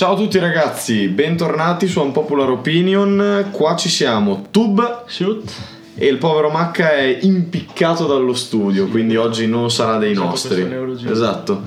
Ciao a tutti ragazzi, bentornati su Unpopular Opinion. Qua ci siamo, Tub Shoot. e il povero Macca è impiccato dallo studio, quindi oggi non sarà dei Sempre nostri. Esatto.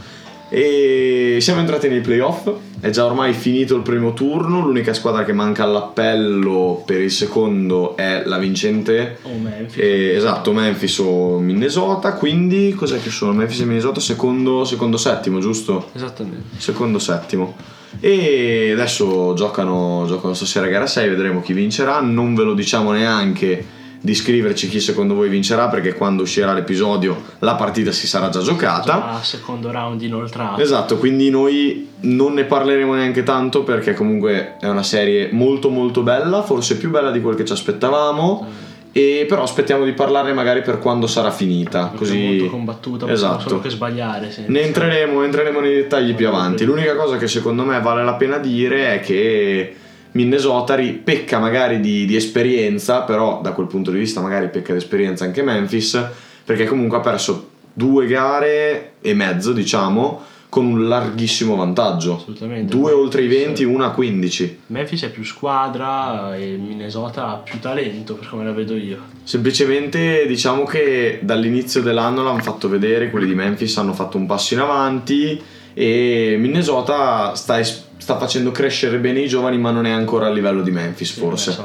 E siamo entrati nei playoff, è già ormai finito il primo turno, l'unica squadra che manca all'appello per il secondo è la vincente. O Memphis. E- esatto, Memphis o Minnesota, quindi cos'è che sono? Memphis e Minnesota secondo, secondo settimo, giusto? Esattamente. secondo settimo e adesso giocano, giocano stasera gara 6 vedremo chi vincerà. Non ve lo diciamo neanche di scriverci chi secondo voi vincerà perché quando uscirà l'episodio la partita si sarà già giocata. Già secondo round inoltrato. esatto quindi noi non ne parleremo neanche tanto perché comunque è una serie molto molto bella forse più bella di quel che ci aspettavamo e però aspettiamo di parlarne magari per quando sarà finita Perché così è molto combattuta, esatto solo che sbagliare. sì. ne entreremo, entreremo nei dettagli più avanti. L'unica cosa che secondo me vale la pena dire è che Minnesota pecca magari di, di esperienza, però da quel punto di vista magari pecca di esperienza anche Memphis, perché comunque ha perso due gare e mezzo, diciamo, con un larghissimo vantaggio. Assolutamente. Due oltre i Memphis- 20, una a 15. Memphis è più squadra e Minnesota ha più talento, per come la vedo io. Semplicemente diciamo che dall'inizio dell'anno l'hanno fatto vedere, quelli di Memphis hanno fatto un passo in avanti e Minnesota sta, es- sta facendo crescere bene i giovani ma non è ancora a livello di Memphis Sì, forse.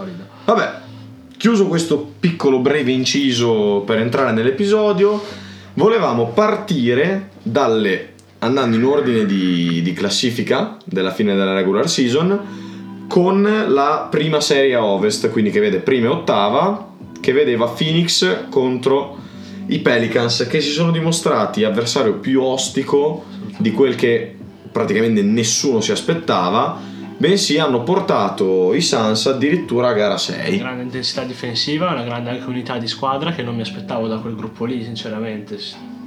Vabbè, chiuso questo piccolo breve inciso per entrare nell'episodio, volevamo partire dalle, andando in ordine di, di classifica della fine della regular season, con la prima serie a ovest, quindi che vede prima e ottava, che vedeva Phoenix contro i Pelicans, che si sono dimostrati avversario più ostico di quel che praticamente nessuno si aspettava, bensì hanno portato i Suns addirittura a gara 6. Grande intensità difensiva, una grande anche unità di squadra che non mi aspettavo da quel gruppo lì, sinceramente.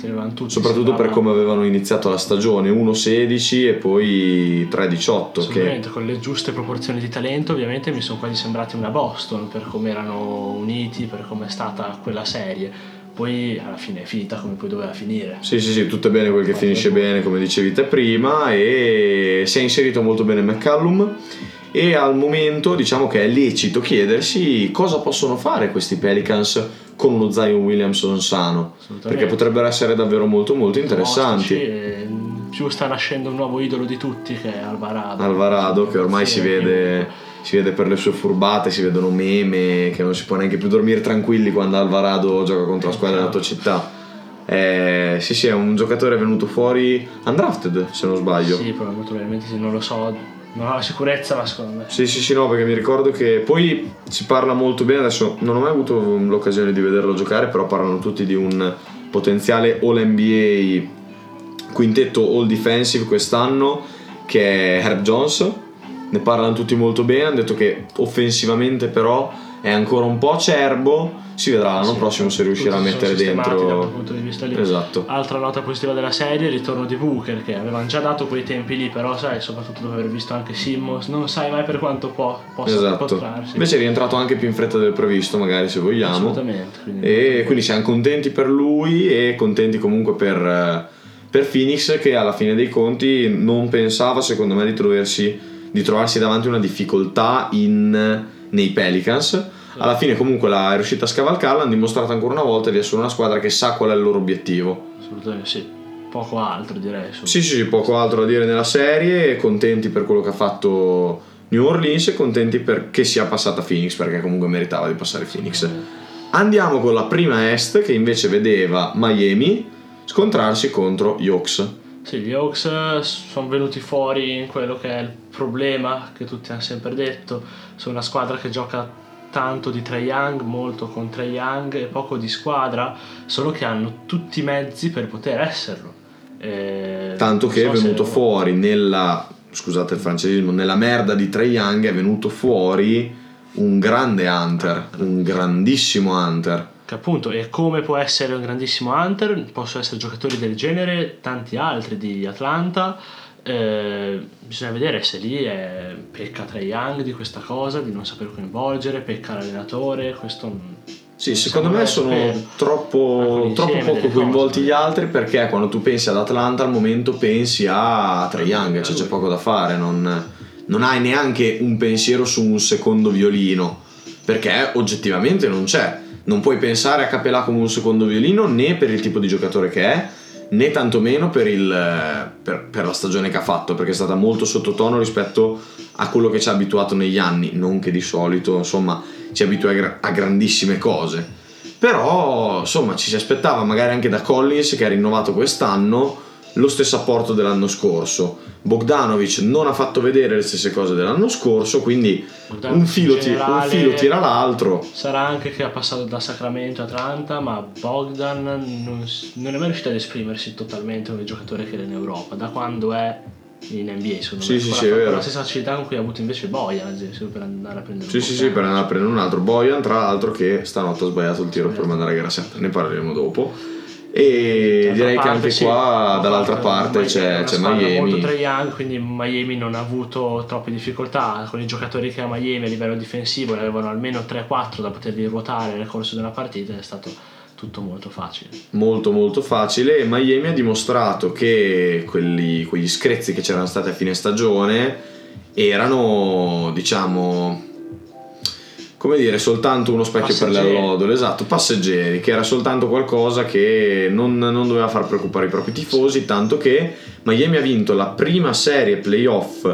Tenevano tutti. Soprattutto per come avevano iniziato la stagione, 1-16 e poi 3-18. Che... Con le giuste proporzioni di talento ovviamente mi sono quasi sembrati una Boston per come erano uniti, per come è stata quella serie. Poi alla fine è finita come poi doveva finire. Sì, sì, sì, tutto è bene quel che finisce bene, come dicevi te prima, e si è inserito molto bene McCallum. E al momento diciamo che è lecito chiedersi cosa possono fare questi Pelicans con uno Zion Williamson sano, perché potrebbero essere davvero molto molto interessanti. E più sta nascendo un nuovo idolo di tutti che è Alvarado. Alvarado che ormai si vede, si vede per le sue furbate, si vedono meme, che non si può neanche più dormire tranquilli quando Alvarado gioca contro la squadra della tua città. Eh, sì, sì, è un giocatore venuto fuori undrafted, se non sbaglio. Sì, però molto probabilmente sì, non lo so, ho la sicurezza, ma secondo me. Sì, sì, sì, no, perché mi ricordo che poi si parla molto bene, adesso non ho mai avuto l'occasione di vederlo giocare, però parlano tutti di un potenziale All-NBA quintetto All Defensive quest'anno che è Herb Jones. Ne parlano tutti molto bene, hanno detto che offensivamente però è ancora un po' acerbo, si vedrà l'anno Sì, prossimo se riuscirà a mettere sistemati Da quel dentro... punto di vista lì. Esatto. Altra nota positiva della serie, il ritorno di Booker che avevano già dato quei tempi lì, però sai, soprattutto dopo aver visto anche Simmons, non sai mai per quanto può, possa Esatto. potrarsi. Invece è rientrato anche più in fretta del previsto, magari se vogliamo. Assolutamente. Quindi E quindi siamo contenti per lui e contenti comunque per, eh, per Phoenix che alla fine dei conti non pensava secondo me di, trovarsi, di trovarsi davanti a una difficoltà in- nei Pelicans. Alla fine comunque la, è riuscita a scavalcarla, hanno dimostrato ancora una volta di essere una squadra che sa qual è il loro obiettivo. assolutamente sì. Poco altro direi. Sì, sì, sì, poco altro da dire nella serie, contenti per quello che ha fatto New Orleans e contenti perché sia passata Phoenix, perché comunque meritava di passare Phoenix. Andiamo con la prima est che invece vedeva Miami scontrarsi contro gli Hawks. Sì, gli Hawks eh, sono venuti fuori in quello che è il problema che tutti hanno sempre detto. Sono una squadra che gioca tanto di Trae Young, molto con Trae Young e poco di squadra, solo che hanno tutti i mezzi per poter esserlo. Eh, Tanto che so è se- venuto fuori nella, scusate il francesismo, nella merda di Trae Young è venuto fuori un grande Hunter, un grandissimo Hunter. Che appunto, e come può essere un grandissimo Hunter, possono essere giocatori del genere, tanti altri di Atlanta. Eh, bisogna vedere se lì è, pecca Trae Young di questa cosa, di non saper coinvolgere, pecca l'allenatore, questo Sì, secondo me sono troppo, troppo poco coinvolti gli altri perché quando tu pensi ad Atlanta al momento pensi a Trae Young, cioè c'è poco da fare, non, non hai neanche un pensiero su un secondo violino, perché oggettivamente non c'è. Non puoi pensare a Capelà come un secondo violino né per il tipo di giocatore che è, né tantomeno per, il, per, per la stagione che ha fatto, perché è stata molto sottotono rispetto a quello che ci ha abituato negli anni, non che di solito, insomma, ci abitua a, gra- a grandissime cose. Però, insomma, ci si aspettava magari anche da Collins che ha rinnovato quest'anno lo stesso apporto dell'anno scorso. Bogdanovic non ha fatto vedere le stesse cose dell'anno scorso, quindi un filo, ti- un filo tira l'altro. Sarà anche che ha passato da Sacramento a Atlanta, ma Bogdan non, non è mai riuscito ad esprimersi totalmente come giocatore che era in Europa, da quando è in NBA secondo Sì, me. sì, sì, è vero. la stessa facilità con cui ha avuto invece Bojan ad esempio, per andare a prendere Sì, un sì, sì, per andare a prendere un altro. Bojan, tra l'altro, che stanotte ha sbagliato il tiro per mandare a gara 7, ne parleremo dopo. E D'altra direi che anche sì, qua, dall'altra parte, Miami, c'è, c'è squadra molto Miami. Trae Young, quindi Miami non ha avuto troppe difficoltà con i giocatori che ha Miami a livello difensivo, ne avevano almeno 3-4 da poterli ruotare nel corso della partita è stato tutto molto facile. molto molto facile e Miami ha dimostrato che quelli, quegli screzi che c'erano stati a fine stagione erano diciamo come dire soltanto uno specchio per le Passeggeri. allodole esatto passeggeri che era soltanto qualcosa che non, non doveva far preoccupare i propri tifosi tanto che Miami ha vinto la prima serie playoff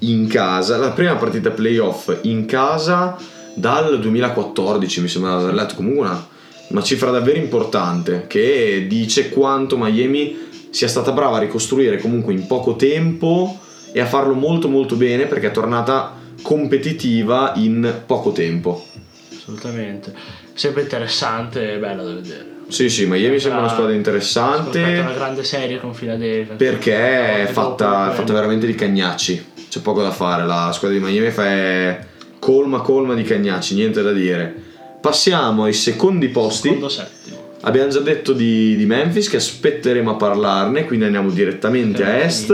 in casa la prima partita playoff in casa dal 2014 mi sembra di aver letto comunque una una cifra davvero importante che dice quanto Miami sia stata brava a ricostruire comunque in poco tempo e a farlo molto molto bene perché è tornata competitiva in poco tempo. Assolutamente. Sempre interessante e bello da vedere. Sì, sì, Miami sembra una squadra interessante una grande serie con Philadelphia. perché è fatta, è fatta veramente di cagnacci. C'è poco da fare, la squadra di Miami fa è colma colma di cagnacci, niente da dire. Passiamo ai secondi posti. Secondo settimo. Abbiamo già detto di, di Memphis che aspetteremo a parlarne, quindi andiamo direttamente a È est,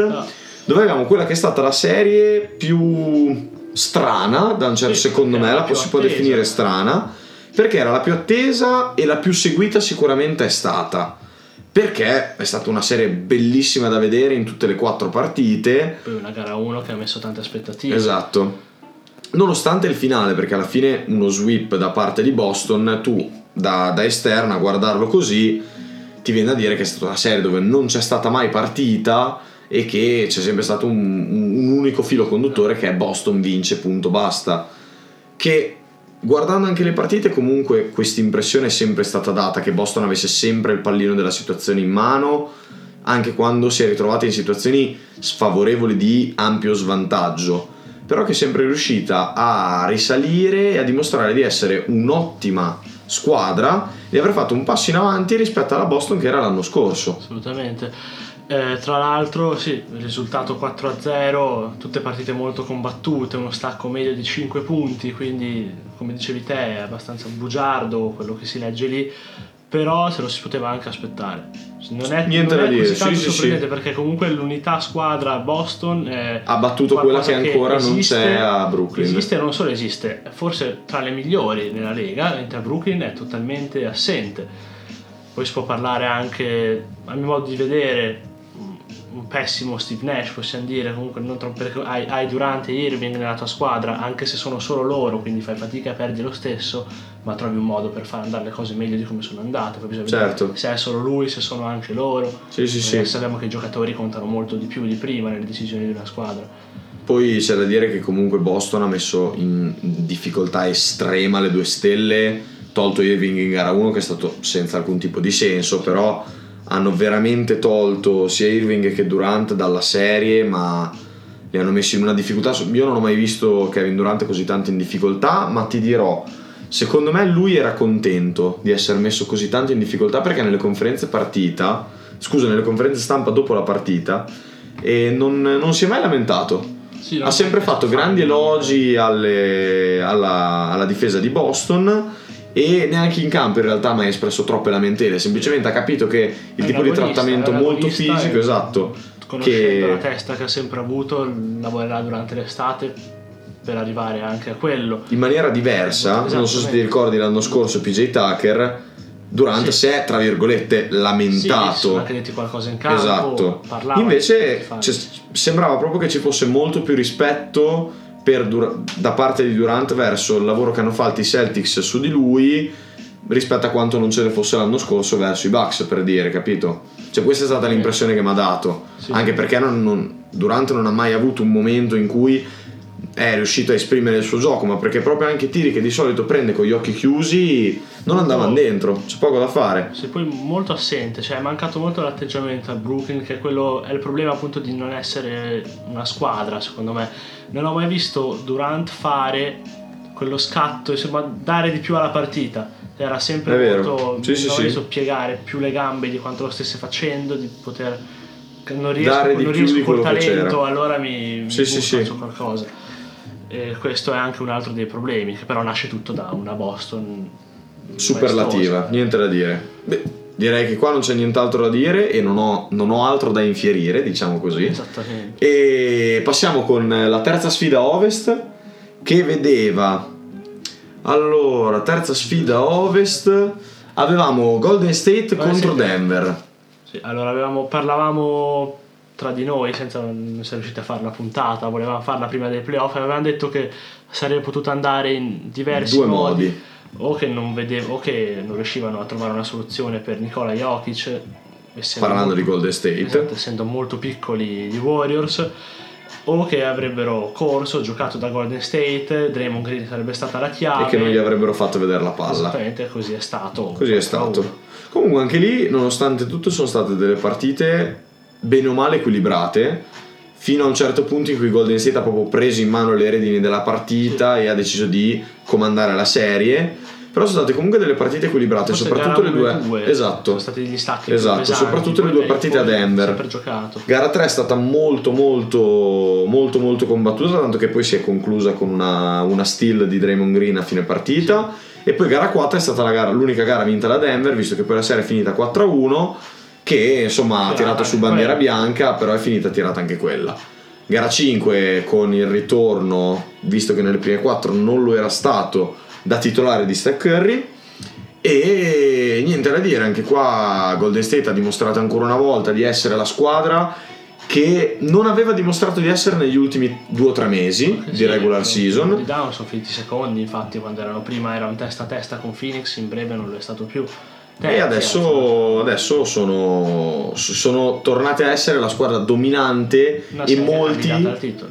dove abbiamo quella che è stata la serie più strana, da un certo, secondo me la la si può definire strana, perché era la più attesa e la più seguita sicuramente è stata. Perché è stata una serie bellissima da vedere in tutte le quattro partite. Poi una gara 1 che ha messo tante aspettative. Esatto. Nonostante il finale, perché alla fine uno sweep da parte di Boston, tu da, da esterna a guardarlo così, ti viene a dire che è stata una serie dove non c'è stata mai partita e che c'è sempre stato un, un- un unico filo conduttore che è Boston vince, punto, basta. Che guardando anche le partite comunque questa impressione è sempre stata data che Boston avesse sempre il pallino della situazione in mano anche quando si è ritrovata in situazioni sfavorevoli di ampio svantaggio però che è sempre riuscita a risalire e a dimostrare di essere un'ottima squadra e aver fatto un passo in avanti rispetto alla Boston che era l'anno scorso Assolutamente. Eh, tra l'altro, sì, il risultato 4-0, tutte partite molto combattute, uno stacco medio di 5 punti, quindi come dicevi te è abbastanza bugiardo quello che si legge lì, però se lo si poteva anche aspettare. Non è, Niente non da è dire, così tanto sì, sì, perché comunque l'unità squadra Boston ha battuto quella che ancora non esiste- c'è a Brooklyn Esiste non solo esiste, forse tra le migliori nella Lega, mentre a Brooklyn è totalmente assente. Poi si può parlare anche, a mio modo di vedere, un- pessimo Steve Nash, possiamo dire, comunque non troppo, perché hai, hai Durant e Irving nella tua squadra, anche se sono solo loro, quindi fai fatica e perdi lo stesso, ma trovi un modo per far andare le cose meglio di come sono andate. Poi bisogna Certo. vedere se è solo lui, se sono anche loro. sì sì Perché sì Sappiamo che i giocatori contano molto di più di prima nelle decisioni di una squadra. Poi c'è da dire che comunque Boston ha messo in difficoltà estrema le due stelle, tolto Irving in gara 1 che è stato senza alcun tipo di senso, però hanno veramente tolto sia Irving che Durant dalla serie, ma li hanno messi in una difficoltà. Io non ho mai visto Kevin Durant così tanto in difficoltà, ma ti dirò, secondo me lui era contento di essere messo così tanto in difficoltà perché nelle conferenze partita, scusa, nelle conferenze stampa dopo la partita, e non, non si è mai lamentato Sì, ha sempre fatto grandi elogi alle- alla, alla difesa di Boston e neanche in campo in realtà mai ha espresso troppe lamentele, semplicemente ha capito che il tipo di trattamento molto fisico, esatto, Conoscendo che- la testa che ha sempre avuto, lavorerà durante l'estate per arrivare anche a quello. in maniera diversa, non so se ti ricordi l'anno scorso PJ Tucker Durant Sì. si è, tra virgolette, Sì, lamentato. sono anche detti qualcosa in campo. Esatto. parlava Invece sembrava proprio che ci fosse molto più rispetto Dur- da parte di Durant verso il lavoro che hanno fatto i Celtics su di lui rispetto a quanto non ce ne fosse l'anno scorso verso i Bucks per dire, capito? Cioè questa è stata l'impressione che mi ha dato, Sì, anche sì. perché non- non- Durant non ha mai avuto un momento in cui è riuscito a esprimere il suo gioco, ma perché proprio anche i tiri che di solito prende con gli occhi chiusi non andavano No. dentro, c'è poco da fare. Sì, poi molto assente, cioè è mancato molto l'atteggiamento a Brooklyn, che è, quello, è il problema appunto di non essere una squadra, secondo me. Non ho mai visto Durant fare quello scatto, insomma, dare di più alla partita. Era sempre molto. Sì, sì, non sì. piegare più le gambe di quanto lo stesse facendo, di poter. Non riesco, Dare di non riesco col talento, allora mi, mi Sì, sì, butto, sì. faccio qualcosa. E questo è anche un altro dei problemi, che però nasce tutto da una Boston superlativa, maestosa. niente da dire. Beh, direi che qua non c'è nient'altro da dire e non ho, non ho altro da infierire, diciamo così. Esattamente. E passiamo con la terza sfida ovest che vedeva allora, terza sfida ovest avevamo Golden State Golden contro State. Denver. Sì, allora avevamo, parlavamo tra di noi senza non essere riusciti a fare la puntata, volevamo farla prima dei playoff e avevamo detto che sarebbe potuta andare in diversi Due modi. o che non vedevo o che non riuscivano a trovare una soluzione per Nikola Jokic Parlando molto- di Golden State. esatto, essendo molto piccoli i Warriors o che avrebbero corso, giocato da Golden State, Draymond Green sarebbe stata la chiave E che non gli avrebbero fatto vedere la palla. Esattamente, così è stato. Così è stato. Comunque anche lì, nonostante tutto, sono state delle partite bene o male equilibrate, fino a un certo punto in cui Golden State ha proprio preso in mano le redini della partita e ha deciso di comandare la serie. Però sono state comunque delle partite equilibrate, Forse soprattutto le due. due Esatto. Sono stati degli stacchi Esatto, pesanti, soprattutto le due partite a Denver. Gara 3 è stata molto molto molto molto combattuta, tanto che poi si è conclusa con una, una steal di Draymond Green a fine partita. E poi gara 4 è stata la gara- l'unica gara vinta da Denver, visto che poi la serie è finita 4-1, che insomma ha tirato su bandiera bianca, però è finita tirata anche quella. Gara 5 con il ritorno, visto che nelle prime 4 non lo era stato, da titolare di Steph Curry. E niente da dire, anche qua Golden State ha dimostrato ancora una volta di essere la squadra che non aveva dimostrato di essere negli ultimi due o tre mesi di Sì, regular I season. down sono finiti secondi, infatti, quando erano prima erano testa a testa con Phoenix, in breve non lo è stato più. Terzi, E adesso, adesso sono, sono tornate a essere la squadra dominante Una e molti,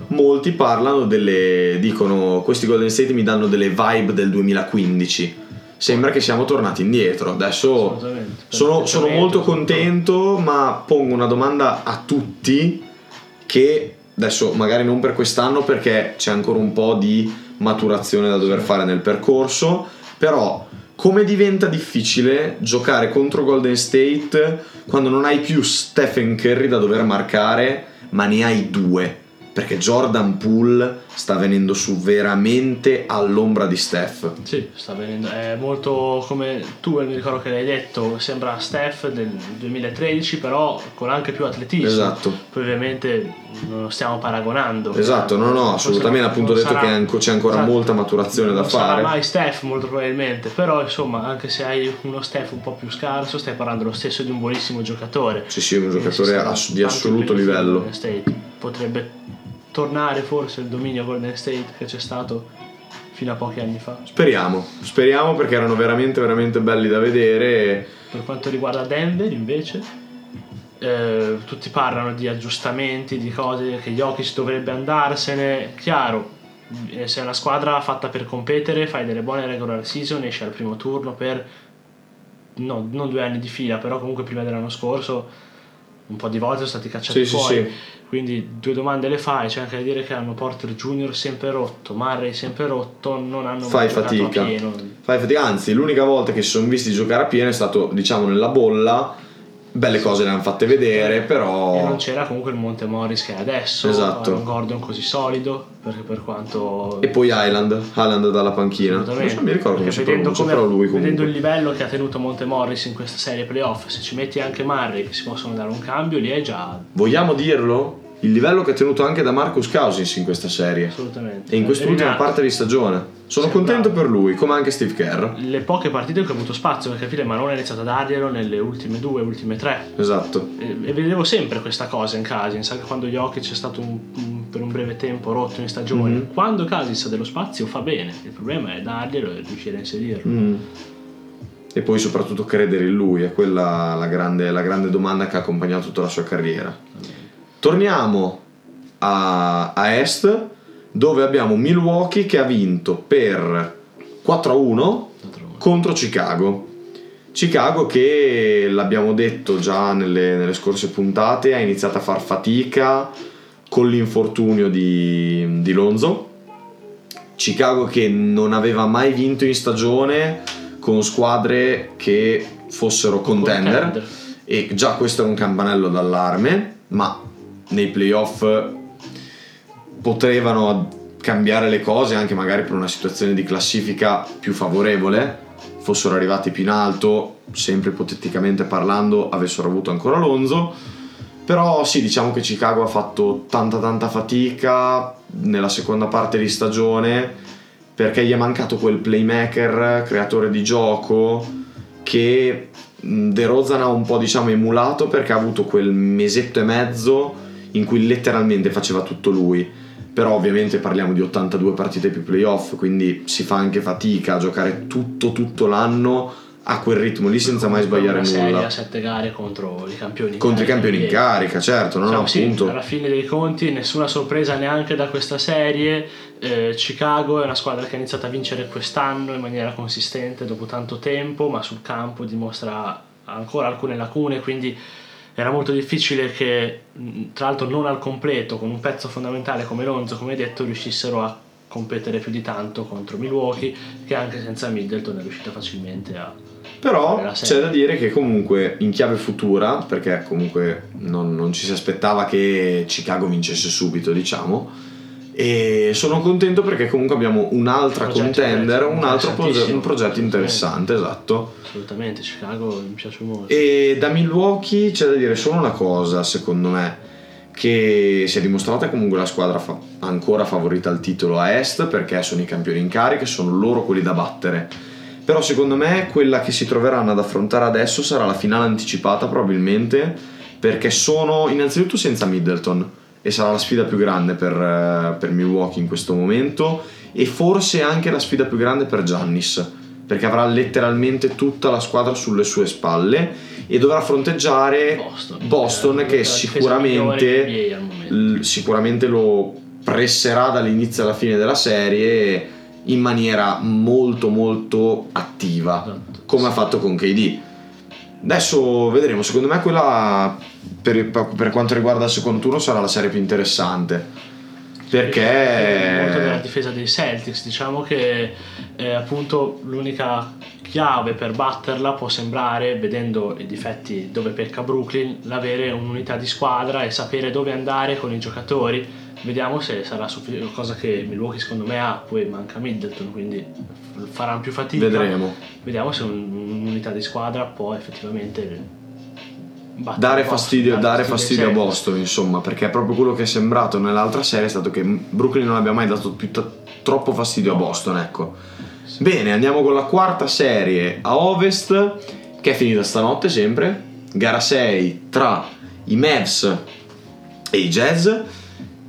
molti parlano delle. dicono questi Golden State mi danno delle vibe del 2015. Sembra che siamo tornati indietro. Adesso sono, sono molto contento, ma pongo una domanda a tutti che adesso magari non per quest'anno perché c'è ancora un po' di maturazione da dover fare nel percorso, però come diventa difficile giocare contro Golden State quando non hai più Stephen Curry da dover marcare, ma ne hai due? Perché Jordan Poole sta venendo su veramente all'ombra di Steph. Sì, sta venendo. È molto come tu mi ricordo che l'hai detto, sembra Steph del 2013, però con anche più atletismo. Esatto. Poi ovviamente non lo stiamo paragonando. Esatto, no, no, assolutamente. Appunto, ho detto sarà- che c'è ancora esatto. molta maturazione da non sarà fare. mai Steph molto probabilmente, però insomma anche se hai uno Steph un po' più scarso stai parlando lo stesso di un buonissimo giocatore. Sì, sì, un giocatore sta ass- di assoluto livello. State. Potrebbe tornare forse il dominio Golden State che c'è stato fino a pochi anni fa. Speriamo, speriamo perché erano veramente, veramente belli da vedere. Per quanto riguarda Denver invece, eh, tutti parlano di aggiustamenti, di cose che Jokic dovrebbe andarsene. Chiaro, eh, se è una squadra fatta per competere, fai delle buone regular season, esci al primo turno per no, non due anni di fila, però comunque prima dell'anno scorso un po' di volte sono stati cacciati Sì, sì, fuori. sì. Quindi due domande le fai, c'è anche da dire che hanno Porter Junior sempre rotto, Murray sempre rotto, non hanno Fai mai giocato fatica. a pieno. Fai fatica, anzi, l'unica volta che si sono visti giocare a pieno è stato, diciamo, nella bolla. Belle cose le hanno fatte vedere, E non però. c'era comunque il Monte Morris che è adesso, Esatto. Aaron Gordon così solido, perché per quanto... E poi Island, Island dalla panchina. Non so, mi ricordo come si pronuncia, come- però lui comunque. vedendo il livello che ha tenuto Monte Morris in questa serie playoff, se ci metti anche Murray che si possono dare un cambio, lì è già... Vogliamo dirlo? Il livello che ha tenuto anche da Marcus Cousins in questa serie Assolutamente. e in quest'ultima Rinato. parte di stagione. Sono Sì, contento bravo. per lui, come anche Steve Kerr. Le poche partite in cui ha avuto spazio, perché alla fine Marone ha iniziato a darglielo nelle ultime due, ultime tre. Esatto. E, e vedevo sempre questa cosa in Cousins, anche quando Jokic è stato un- un- per un breve tempo rotto in stagione. Mhm. Quando Cousins ha dello spazio fa bene, il problema è darglielo e riuscire a inserirlo. Mm. E poi soprattutto credere in lui, è quella la grande, la grande domanda che ha accompagnato tutta la sua carriera. Torniamo a, a Est, dove abbiamo Milwaukee che ha vinto per 4-1 contro Chicago. Chicago che l'abbiamo detto già nelle, nelle scorse puntate ha iniziato a far fatica con l'infortunio di, di Lonzo. Chicago che non aveva mai vinto in stagione con squadre che fossero contender e già questo è un campanello d'allarme, ma nei playoff potevano cambiare le cose anche magari per una situazione di classifica più favorevole, fossero arrivati più in alto, sempre ipoteticamente parlando, avessero avuto ancora Lonzo. Però sì, diciamo che Chicago ha fatto tanta tanta fatica nella seconda parte di stagione perché gli è mancato quel playmaker, creatore di gioco che De Rozan ha un po' diciamo emulato perché ha avuto quel mesetto e mezzo in cui letteralmente faceva tutto lui però ovviamente parliamo di 82 partite più playoff quindi si fa anche fatica a giocare tutto tutto l'anno a quel ritmo lì senza mai sbagliare una serie nulla a sette gare contro i campioni. contro i campioni in carica certo no, no, Diciamo, sì, appunto alla fine dei conti nessuna sorpresa neanche da questa serie. Eh, Chicago è una squadra che ha iniziato a vincere quest'anno in maniera consistente dopo tanto tempo, ma sul campo dimostra ancora alcune lacune, quindi era molto difficile che, tra l'altro non al completo, con un pezzo fondamentale come Lonzo, come hai detto, riuscissero a competere più di tanto contro Milwaukee, che anche senza Middleton è riuscita facilmente a... Però c'è da dire che comunque in chiave futura, perché comunque non, non ci si aspettava che Chicago vincesse subito, diciamo, e sono contento perché comunque abbiamo un'altra Progetto contender, un altro proge- interessantissimo. un progetto interessante, esatto. Assolutamente, Chicago mi piace molto. E da Milwaukee c'è da dire solo una cosa, secondo me, che si è dimostrata comunque la squadra fa- ancora favorita al titolo a Est perché sono i campioni in carica, sono loro quelli da battere. Però secondo me quella che si troveranno ad affrontare adesso sarà la finale anticipata probabilmente perché sono innanzitutto senza Middleton e sarà la sfida più grande per, eh, per Milwaukee in questo momento e forse anche la sfida più grande per Giannis perché avrà letteralmente tutta la squadra sulle sue spalle e dovrà fronteggiare Boston, Boston Eh, che sicuramente l- sicuramente lo presserà dall'inizio alla fine della serie in maniera molto molto attiva Esatto. come ha fatto con KD adesso vedremo secondo me quella per, per quanto riguarda il secondo turno sarà la serie più interessante. Molto della perché difesa dei Celtics diciamo che eh, appunto l'unica chiave per batterla può sembrare vedendo i difetti dove pecca Brooklyn l'avere un'unità di squadra e sapere dove andare con i giocatori. Vediamo se sarà suffi- cosa che Milwaukee secondo me ha poi manca Middleton quindi faranno più fatica. Vedremo. Vediamo se un- un'unità di squadra può effettivamente dare fastidio, dare fastidio a. Boston insomma perché è proprio quello che è sembrato nell'altra serie è stato che Brooklyn non abbia mai dato più t- troppo fastidio a. Boston ecco bene andiamo con la quarta serie a Ovest che è finita stanotte sempre gara 6 tra i Mavs e i Jazz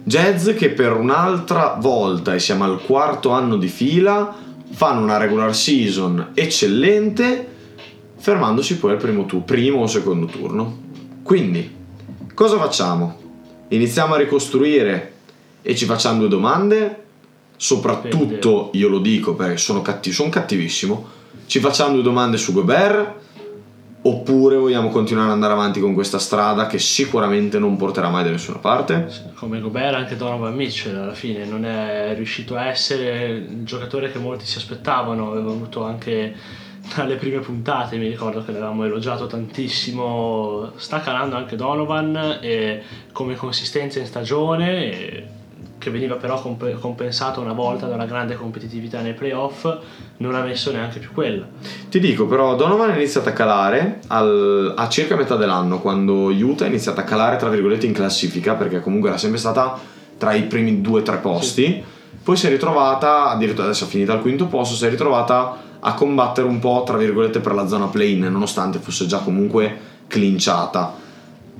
Jazz che per un'altra volta e siamo al quarto anno di fila fanno una regular season eccellente fermandosi poi al primo, tu- primo o secondo turno. Quindi, cosa facciamo? Iniziamo a ricostruire e ci facciamo due domande. Soprattutto, io lo dico perché sono, cattivo, sono cattivissimo. Ci facciamo due domande su Gobert oppure vogliamo continuare ad andare avanti con questa strada che sicuramente non porterà mai da nessuna parte? come Gobert anche Donovan Mitchell alla fine non è riuscito a essere il giocatore che molti si aspettavano aveva avuto anche dalle prime puntate mi ricordo che l'avevamo elogiato tantissimo sta calando anche Donovan e come consistenza in stagione e che veniva però comp- compensato una volta dalla grande competitività nei playoff, non ha messo neanche più quella. Ti dico però, Donovan è iniziato a calare al- a circa metà dell'anno, quando Utah è iniziata a calare tra virgolette in classifica, perché comunque era sempre stata tra i primi due o tre posti. Poi si è ritrovata, addirittura adesso è finita al quinto posto, si è ritrovata a combattere un po' tra virgolette per la zona play-in, nonostante fosse già comunque clinciata.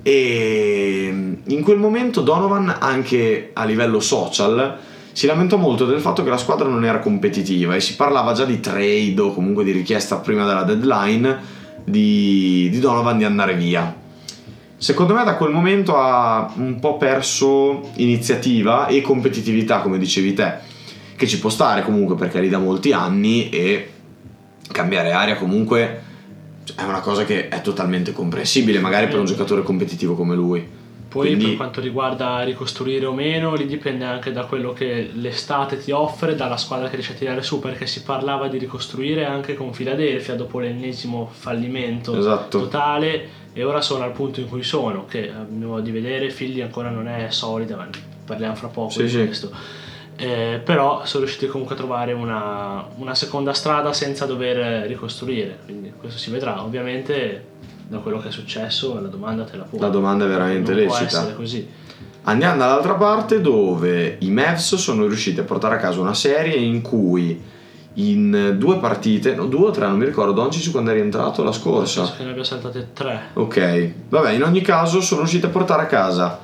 E in quel momento Donovan, anche a livello social, si lamentò molto del fatto che la squadra non era competitiva e si parlava già di trade o comunque di richiesta prima della deadline di, di Donovan di andare via. Secondo me da quel momento ha un po' perso iniziativa e competitività, come dicevi te, che ci può stare comunque perché lì da molti anni e cambiare aria comunque è una cosa che è totalmente comprensibile, magari per un giocatore competitivo come lui. Poi Quindi- per quanto riguarda ricostruire o meno, lì dipende anche da quello che l'estate ti offre, dalla squadra che riesce a tirare su, perché si parlava di ricostruire anche con Philadelphia dopo l'ennesimo fallimento Esatto. totale e ora sono al punto in cui sono, che a mio modo di vedere Philly ancora non è solida, ma parliamo fra poco Sì, di sì. questo. Eh, però sono riusciti comunque a trovare una, una seconda strada senza dover ricostruire, quindi questo si vedrà. Ovviamente da quello che è successo la domanda te la poni. La domanda è veramente non lecita. così. Andiamo dall'altra parte dove i Mavs sono riusciti a portare a casa una serie in cui in due partite, no due o tre, non mi ricordo, Doncic quando è rientrato la scorsa. Penso che ne abbia saltate tre. Ok, vabbè, in ogni caso sono riusciti a portare a casa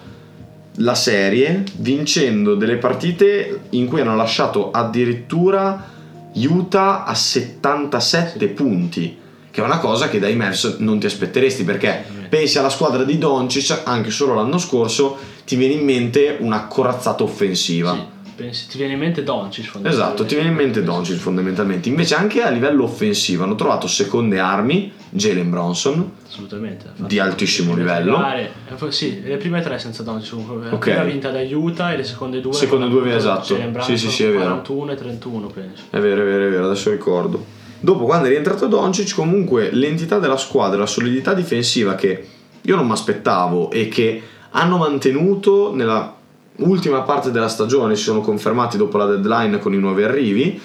la serie vincendo delle partite in cui hanno lasciato addirittura Utah a 77 punti, che è una cosa che dai Mavs non ti aspetteresti perché pensi alla squadra di Doncic, anche solo l'anno scorso, ti viene in mente una corazzata offensiva. Sì, pensi- ti viene in mente Doncic Esatto, ti viene in mente Doncic fondamentalmente. Invece anche a livello offensivo hanno trovato seconde armi, Jalen Bronson, Assolutamente. Di altissimo livello. eh, sì, le prime tre senza Doncic comunque. La Ok. prima vinta da Utah e le seconde due. Seconde con due, esatto. Jalen Sì, sì, sì, è vero. 41 e 31 penso. È vero, è vero, è vero, adesso ricordo. Dopo, quando è rientrato Doncic, comunque l'entità della squadra, la solidità difensiva che io non mi aspettavo e che hanno mantenuto nella ultima parte della stagione, si sono confermati dopo la deadline con i nuovi arrivi,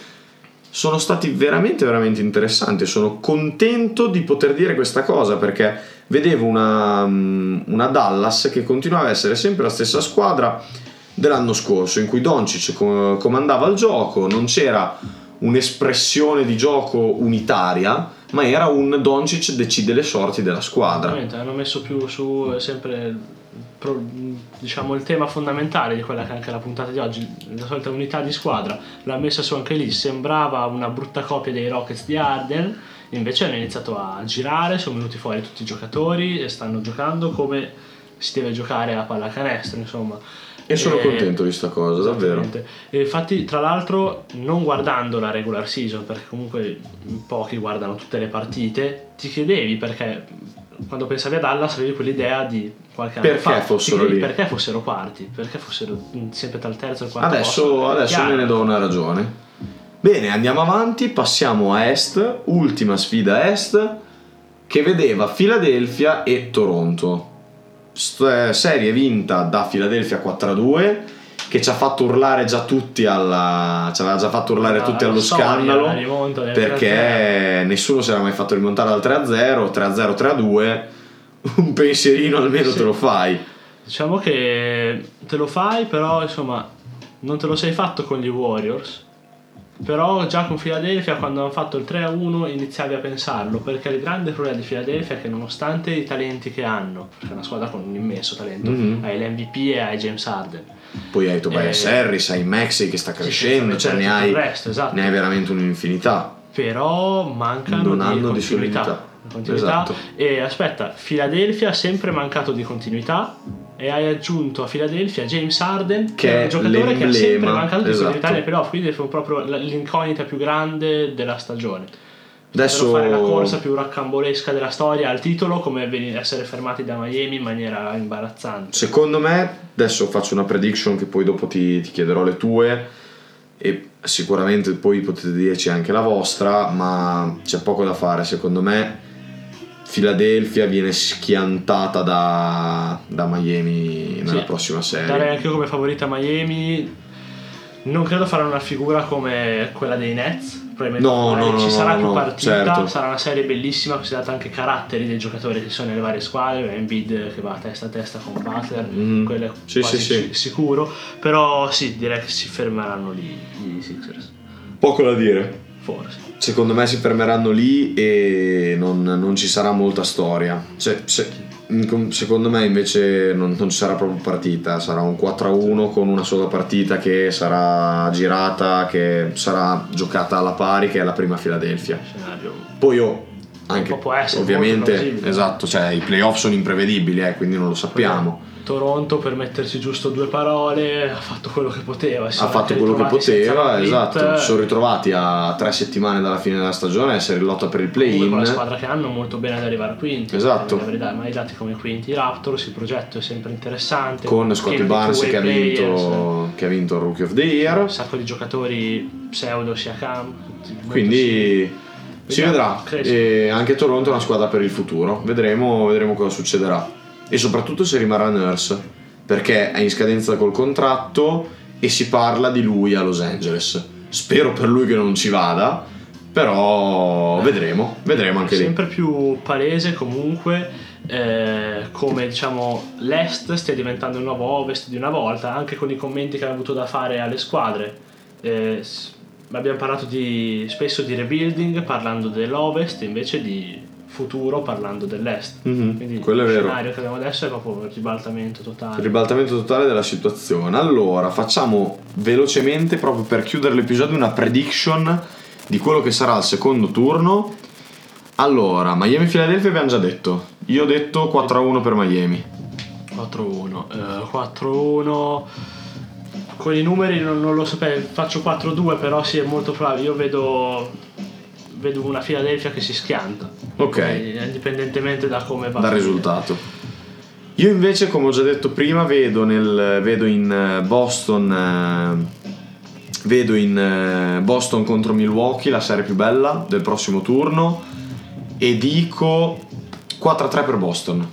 sono stati veramente, veramente interessanti. Sono contento di poter dire questa cosa perché vedevo una, una Dallas che continuava a essere sempre la stessa squadra dell'anno scorso, in cui Doncic co- comandava il gioco, non c'era un'espressione di gioco unitaria, ma era un Doncic decide le sorti della squadra. Hanno messo più su sempre pro- diciamo il tema fondamentale di quella che è anche la puntata di oggi, la solita unità di squadra, l'ha messa su anche lì, sembrava una brutta copia dei Rockets di Arden, invece hanno iniziato a girare, sono venuti fuori tutti i giocatori e stanno giocando come si deve giocare a pallacanestro, insomma. E sono Eh, contento di sta cosa, davvero. E infatti, tra l'altro, non guardando la regular season, perché comunque pochi guardano tutte le partite, ti chiedevi perché quando pensavi a Dallas avevi quell'idea di qualche anno Perché fa. Fossero lì. Perché fossero quarti, perché fossero sempre il terzo e il quarto Adesso, posto. adesso me ne do una ragione. Bene, andiamo avanti, passiamo a Est, ultima sfida Est, che vedeva Philadelphia e Toronto. St- serie vinta da Philadelphia 4-2, che ci ha fatto urlare già tutti alla... ci aveva già fatto urlare La- tutti allo scandalo, 3-0. perché nessuno si era mai fatto rimontare dal 3-0, 3-0, 3-2, un pensierino almeno Sì. te lo fai. Diciamo che te lo fai, però insomma non te lo sei fatto con gli Warriors. Però già con Philadelphia quando hanno fatto il 3-1 iniziavi a pensarlo, perché il grande problema di Philadelphia è che nonostante i talenti che hanno, perché è una squadra con un immenso talento, Mhm. hai l'MVP e hai James Harden. Poi hai Tobias Eh, Harris, hai Maxi che sta crescendo, cioè ne mettere hai, resto, esatto. ne hai veramente un'infinità. Però mancano Non di hanno di continuità. solidità. Di continuità. Esatto. E aspetta, Philadelphia ha sempre mancato di continuità e hai aggiunto a Philadelphia James Harden Che è è un giocatore che ha sempre mancato di esatto. continuità nei playoff, quindi è proprio l'incognita più grande della stagione. Adesso fare la corsa più raccambolesca della storia al titolo come essere fermati da Miami in maniera imbarazzante. secondo me, adesso faccio una prediction che poi dopo ti, ti chiederò le tue e sicuramente poi potete dirci anche la vostra, ma c'è poco da fare secondo me. Philadelphia viene schiantata da, da Miami nella Sì. prossima serie. Darei anche io come favorita Miami. Non credo faranno una figura come quella dei Nets. Probabilmente No, no, no, ci sarà più partita, certo. sarà una serie bellissima, considerata anche i caratteri dei giocatori che sono nelle varie squadre, Embiid che va testa a testa con Butler, Mhm. quello è Sì, quasi sì, sì. si- sicuro, però sì, direi che si fermeranno lì i Sixers, Poco da dire. forse. Secondo me si fermeranno lì e non, non ci sarà molta storia. Se- se- secondo me invece non, non ci sarà proprio partita, sarà un 4-1 con una sola partita che sarà girata, che sarà giocata alla pari, che è la prima Philadelphia. Poi io anche ovviamente esatto, cioè i playoff sono imprevedibili, eh, quindi non lo sappiamo. Toronto per metterci giusto due parole ha fatto quello che poteva. ha fatto quello che poteva, esatto. Si sono ritrovati a tre settimane dalla fine della stagione a essere in lotta per il Comunque con la play-in. squadra che hanno molto bene ad arrivare a quinti. Esatto. Da- mai dati come quinti i Raptors, il progetto è sempre interessante. Con Scottie Barnes che ha, vinto, che ha vinto il Rookie of the Year. un sacco di giocatori pseudo sia cam. Quindi si vedrà. E anche Toronto è una squadra per il futuro. Vedremo, vedremo cosa succederà. E soprattutto se rimarrà Nurse. Perché è in scadenza col contratto e si parla di lui a Los Angeles. Spero per lui che non ci vada. Però vedremo, vedremo anche lì. sempre più palese comunque eh, come diciamo l'est stia diventando il nuovo ovest di una volta anche con i commenti che hanno avuto da fare alle squadre Eh, abbiamo parlato di, spesso di rebuilding parlando dell'ovest invece di futuro parlando dell'est Mhm, quindi quello è il vero. scenario che abbiamo adesso è proprio il ribaltamento Il totale ribaltamento totale della situazione. Allora, facciamo velocemente, proprio per chiudere l'episodio, una prediction di quello che sarà il secondo turno. Allora, Miami-Philadelphia abbiamo già detto. Io ho detto 4-1 per Miami. 4-1 eh, 4-1 con i numeri non, non lo sapevo faccio 4-2 però sì è molto probabile io vedo vedo una Philadelphia che si schianta Ok. Indipendentemente da come va dal risultato. Io invece, come ho già detto prima, vedo, nel, vedo in eh, Boston eh, vedo in eh, Boston contro Milwaukee la serie più bella del prossimo turno e dico 4-3 per Boston.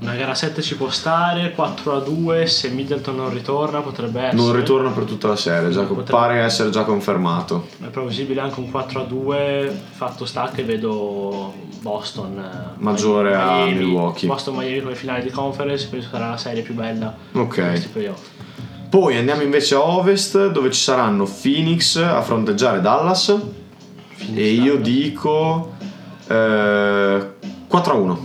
Una gara 7 ci può stare 4-2 se Middleton non ritorna potrebbe essere Non ritorno per tutta la serie, già- Potrebbe- pare essere già confermato. è plausibile anche un 4-2 fatto sta che vedo Boston eh, Maggiore a Miami, Milwaukee. Boston Miami come finale di conference penso sarà la serie più bella Ok. di questi playoff Poi andiamo invece a ovest dove ci saranno Phoenix a fronteggiare Dallas e io dico eh, 4-1.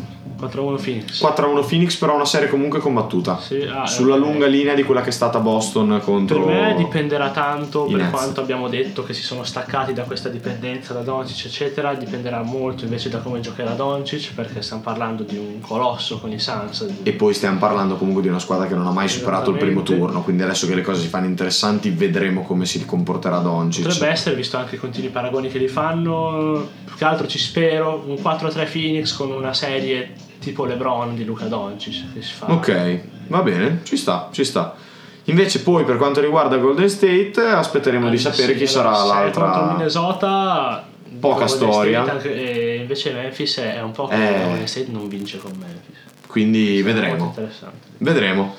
4-1 Phoenix 4-1 Phoenix però una serie comunque combattuta. Sì, ah, Sulla eh, lunga linea di quella che è stata Boston Per contro me dipenderà tanto, i per quanto abbiamo detto che si sono staccati da questa dipendenza da Doncic, eccetera, dipenderà molto invece da come giocherà Doncic, perché stiamo parlando di un colosso con i Suns. E poi stiamo parlando comunque di una squadra che non ha mai superato il primo turno, quindi adesso che le cose si fanno interessanti vedremo come si comporterà Doncic. Potrebbe essere, visto anche i continui paragoni che li fanno, più che altro ci spero, un 4-3 Phoenix con una serie tipo LeBron di Luca Doncic che si fa. Ok, va bene, ci sta, ci sta. Invece poi per quanto riguarda Golden State aspetteremo di Eh, sapere sì, chi sarà allora, se è contro l'altra... Minnesota Poca storia. Anche- e invece Memphis è un po' come Eh. Golden State non vince con Memphis Quindi Molto vedremo. Vedremo.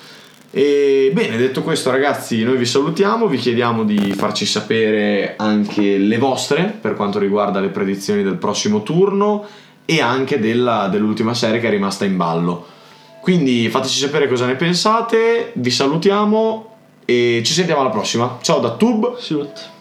E bene, detto questo ragazzi, noi vi salutiamo, vi chiediamo di farci sapere anche le vostre per quanto riguarda le predizioni del prossimo turno e anche della- dell'ultima serie che è rimasta in ballo. Quindi fateci sapere cosa ne pensate, vi salutiamo e ci sentiamo alla prossima. Ciao da Tube! Shoot